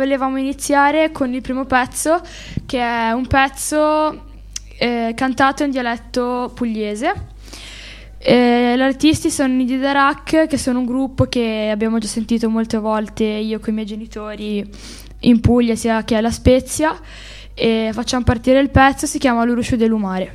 Volevamo iniziare con il primo pezzo, che è un pezzo eh, cantato in dialetto pugliese. Eh, gli artisti sono i Didarak, che sono un gruppo che abbiamo già sentito molte volte io con i miei genitori in Puglia, sia che alla Spezia. E facciamo partire il pezzo, si chiama L'Uruscio dell'Umare.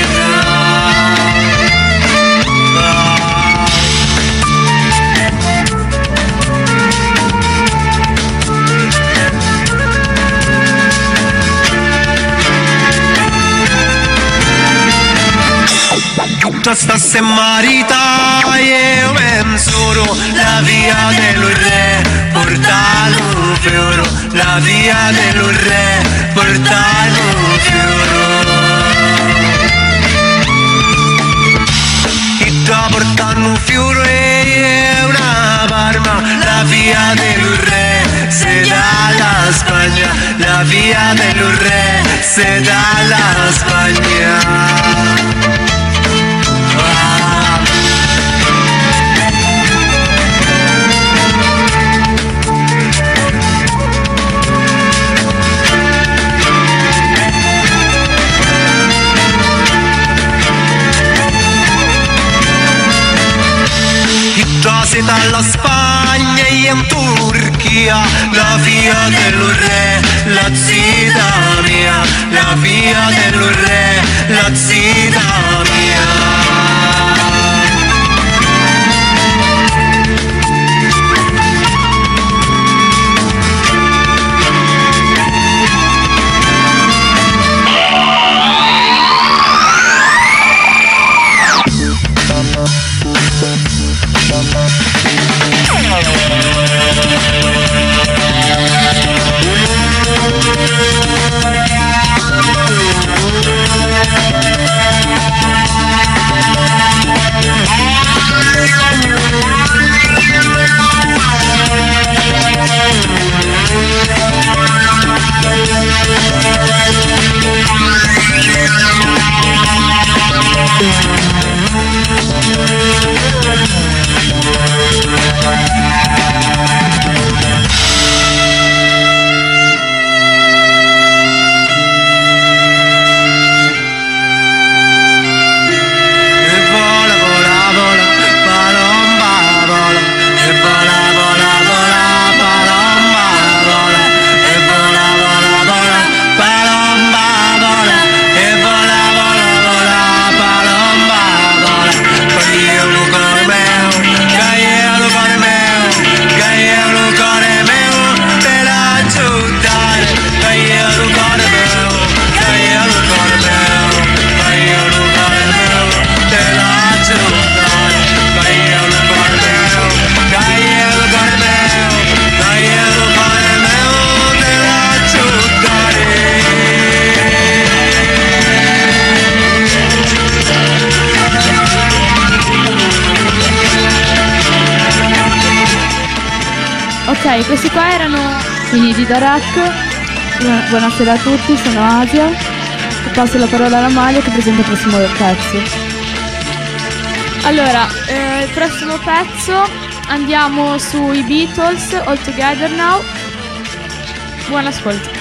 io mensuro la via dello re portalo fioro la via dello re portalo fioro chi sta portando un fiore e una barma la via dello re se dalla Spagna la via dello re se dalla Spagna Dalla Spagna e in Turchia la via dello re, la zita mia, la via dello re, la zita mia. Gida Rack. Buonasera a tutti, sono Asia. Passo la parola alla Malia che presenta il prossimo pezzo. Allora, eh, il prossimo pezzo andiamo sui Beatles All Together Now. Buon ascolto.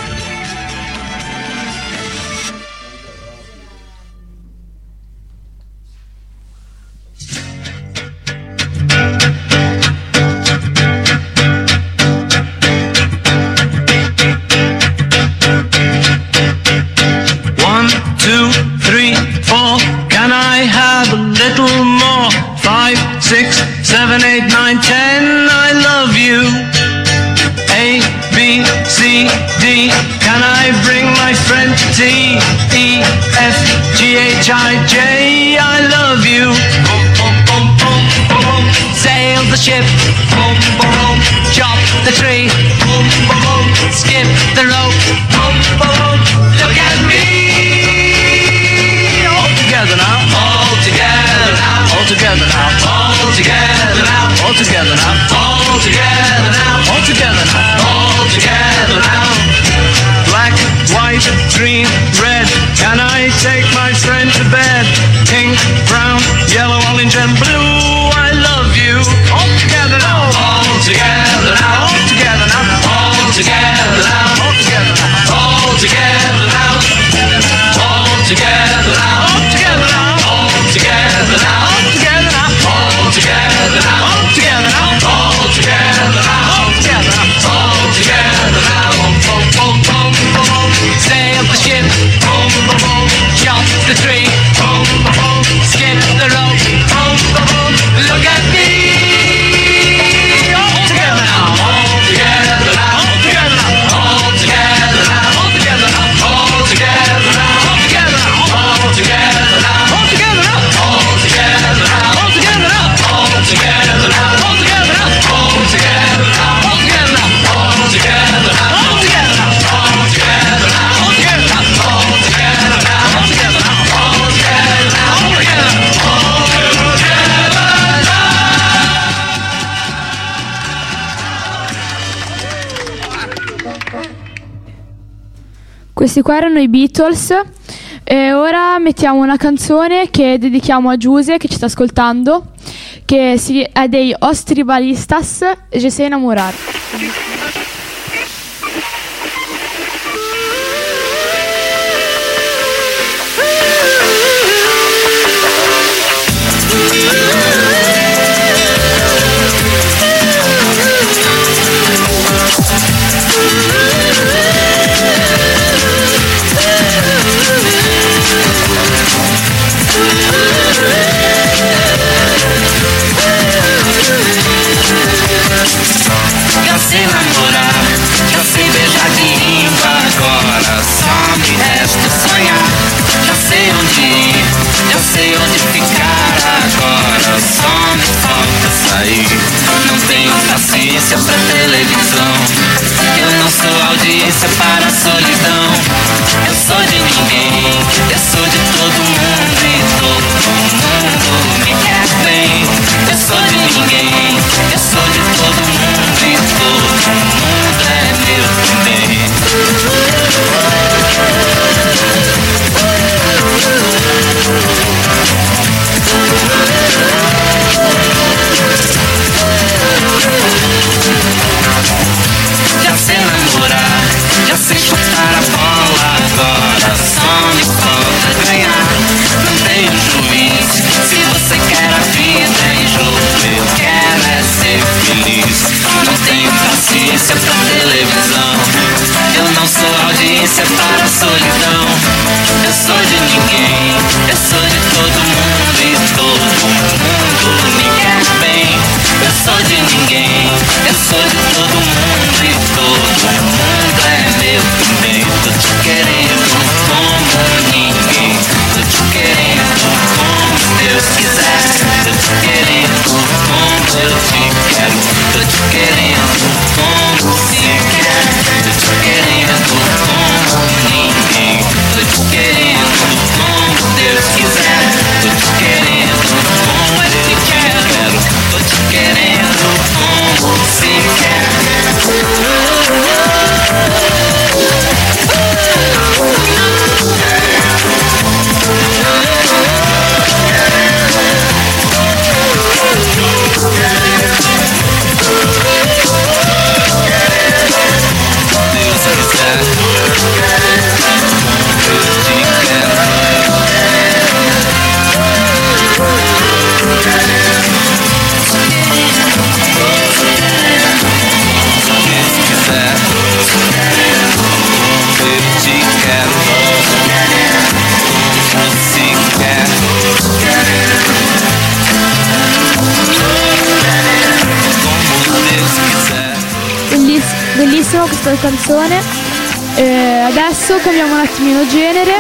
all together now, all together now, all together now, all together now, all together now. Black, white, green, red, can I take my friend to bed? Pink, brown, yellow, orange and blue, I love you. All together now, all together now, all together now, all together now, all together now, all together now, all together now, all together now. ship, on the jump the train. Questi qua erano i Beatles e ora mettiamo una canzone che dedichiamo a Giuse che ci sta ascoltando che è dei Os Tribalistas Je sais enamorar. me falta sair. Não tenho paciência pra televisão. Eu não sou audiência para a solidão. solidão. Eu sou de ninguém, eu sou de todo mundo e todo mundo me quer bem. Eu sou de ninguém, eu sou de todo mundo e todo mundo é meu também. Tô te querendo como ninguém, tô te querendo como Deus quiser, tô te querendo como eu te quero, tô te querendo. bellissima questa canzone. Eh, adesso cambiamo un attimino genere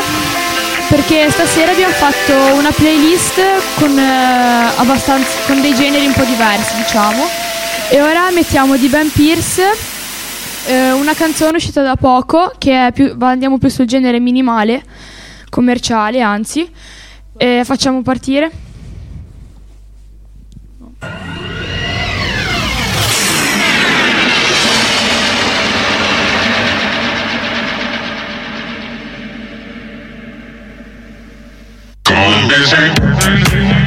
perché stasera abbiamo fatto una playlist con, eh, con dei generi un po' diversi diciamo. E ora mettiamo di Ben Pierce eh, una canzone uscita da poco che è più, andiamo più sul genere minimale commerciale anzi. Facciamo partire. on desert.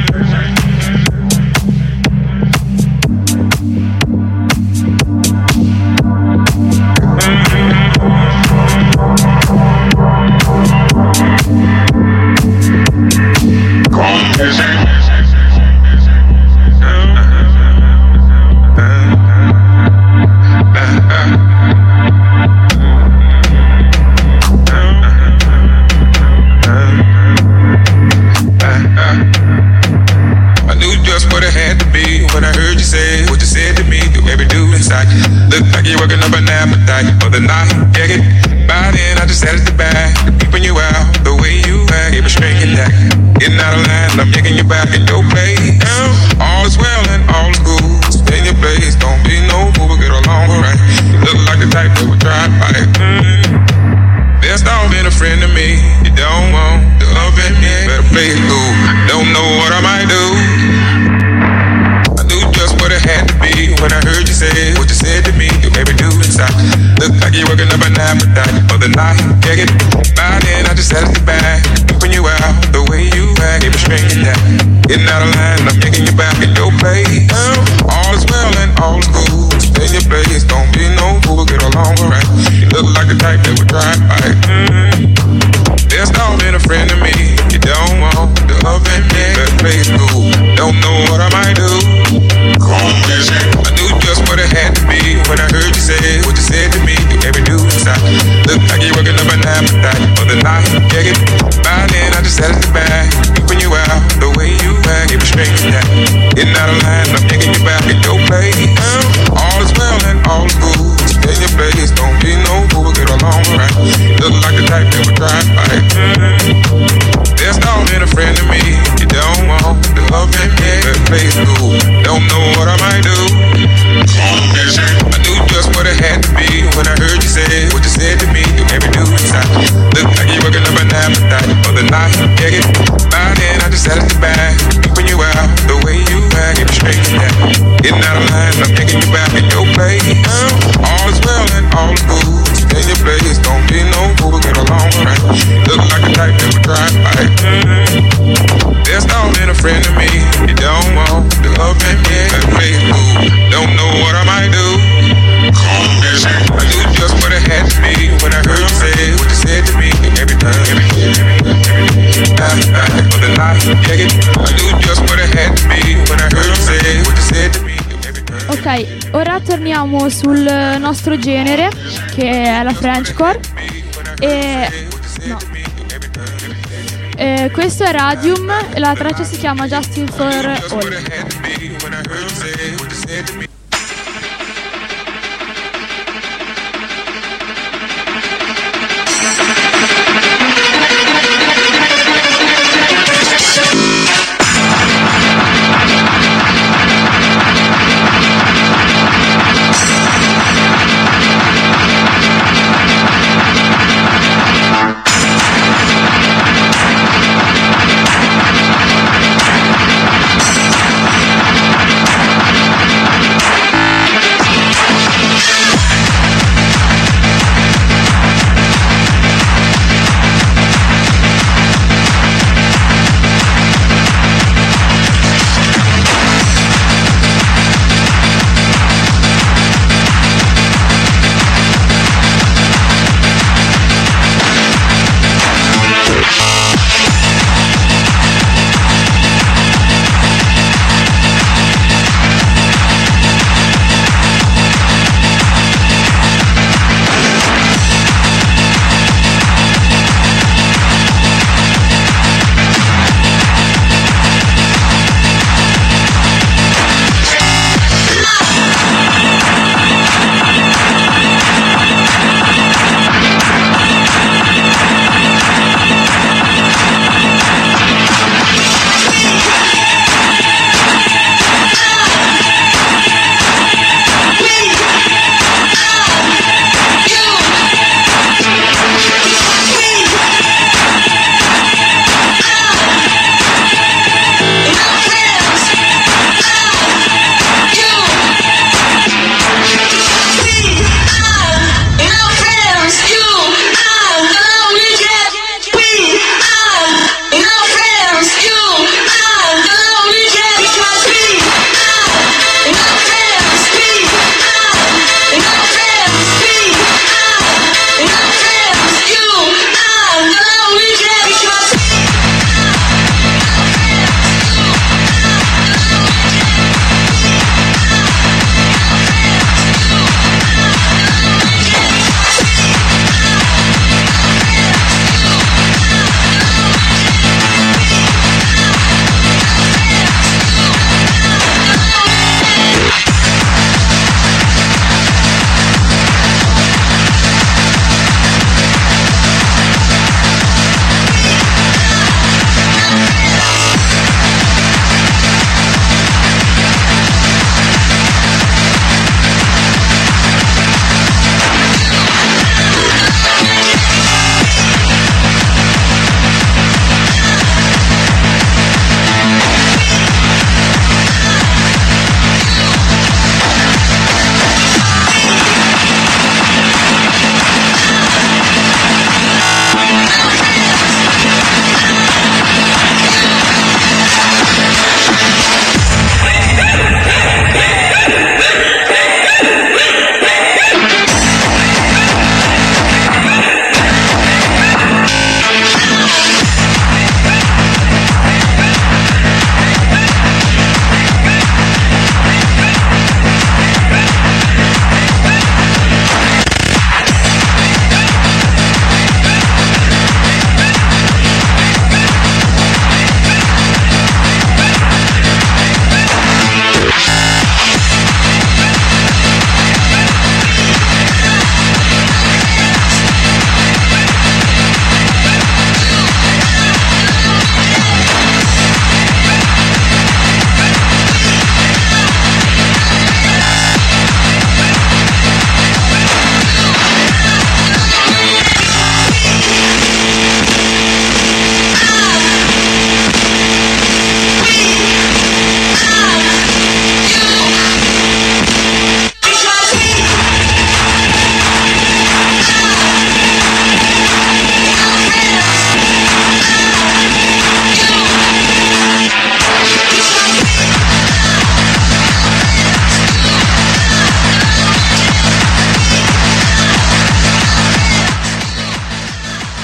said, what you said to me, you every do inside. Look like you're working up an appetite for the night. Yeah, get by then, I just had it to back. When you out, the way you act, it was straight to that. Getting out of line, I'm torniamo sul nostro genere, che è la Frenchcore. E... No. E questo è Radium, la traccia si chiama Justin for All.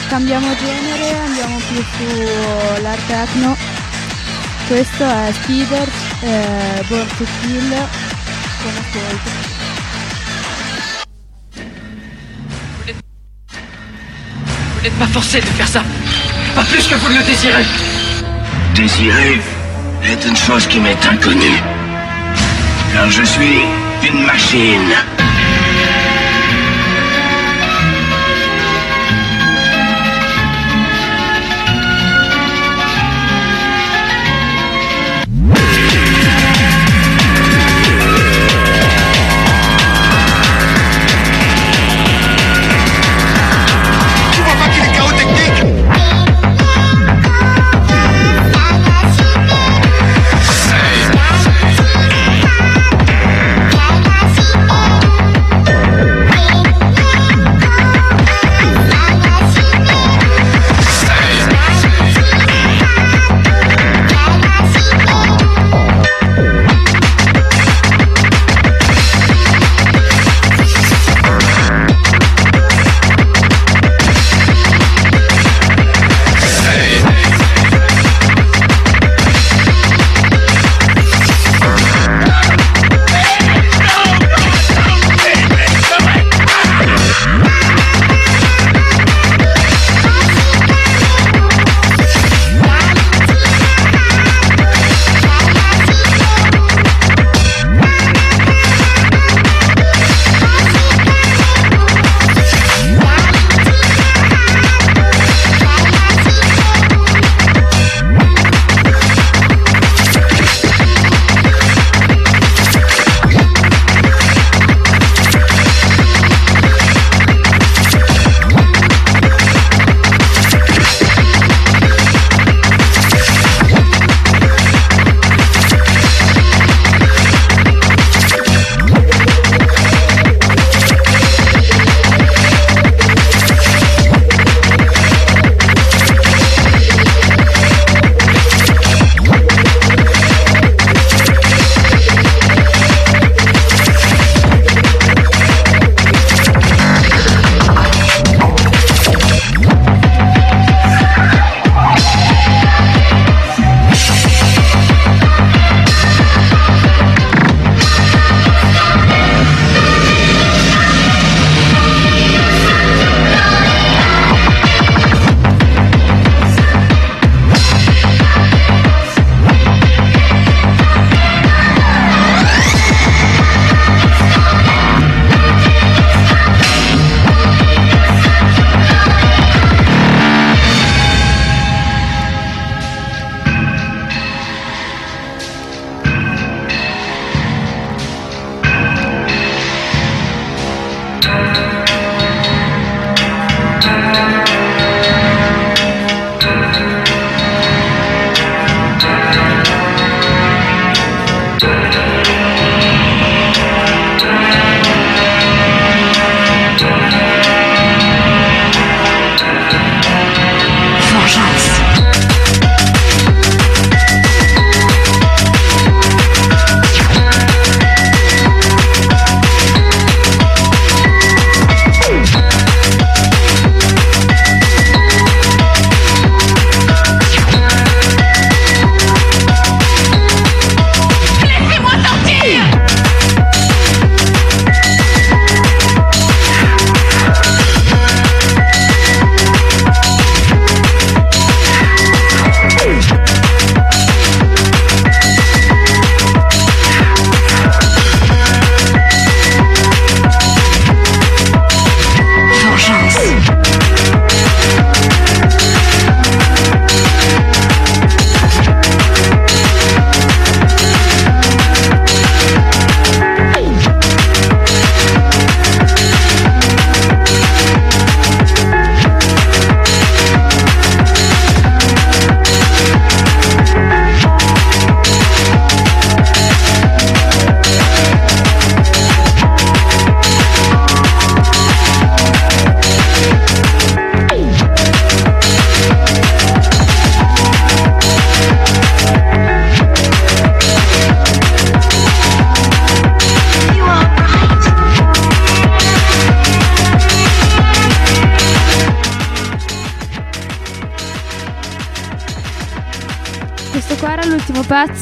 cambiamo genere, andiamo più sulla eh, techno. Questo è Speeder, eh, Born to Kill. Vous n'êtes pas forcé de faire ça. Pas plus que vous le désirez. Désirer est une chose qui m'est inconnue. Car je suis une machine.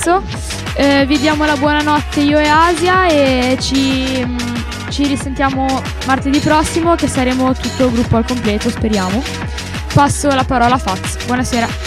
Pezzo. Eh, vi diamo la buonanotte io e Asia e ci, mm, ci risentiamo martedì prossimo che saremo tutto il gruppo al completo, speriamo. Passo la parola a Faz. Buonasera.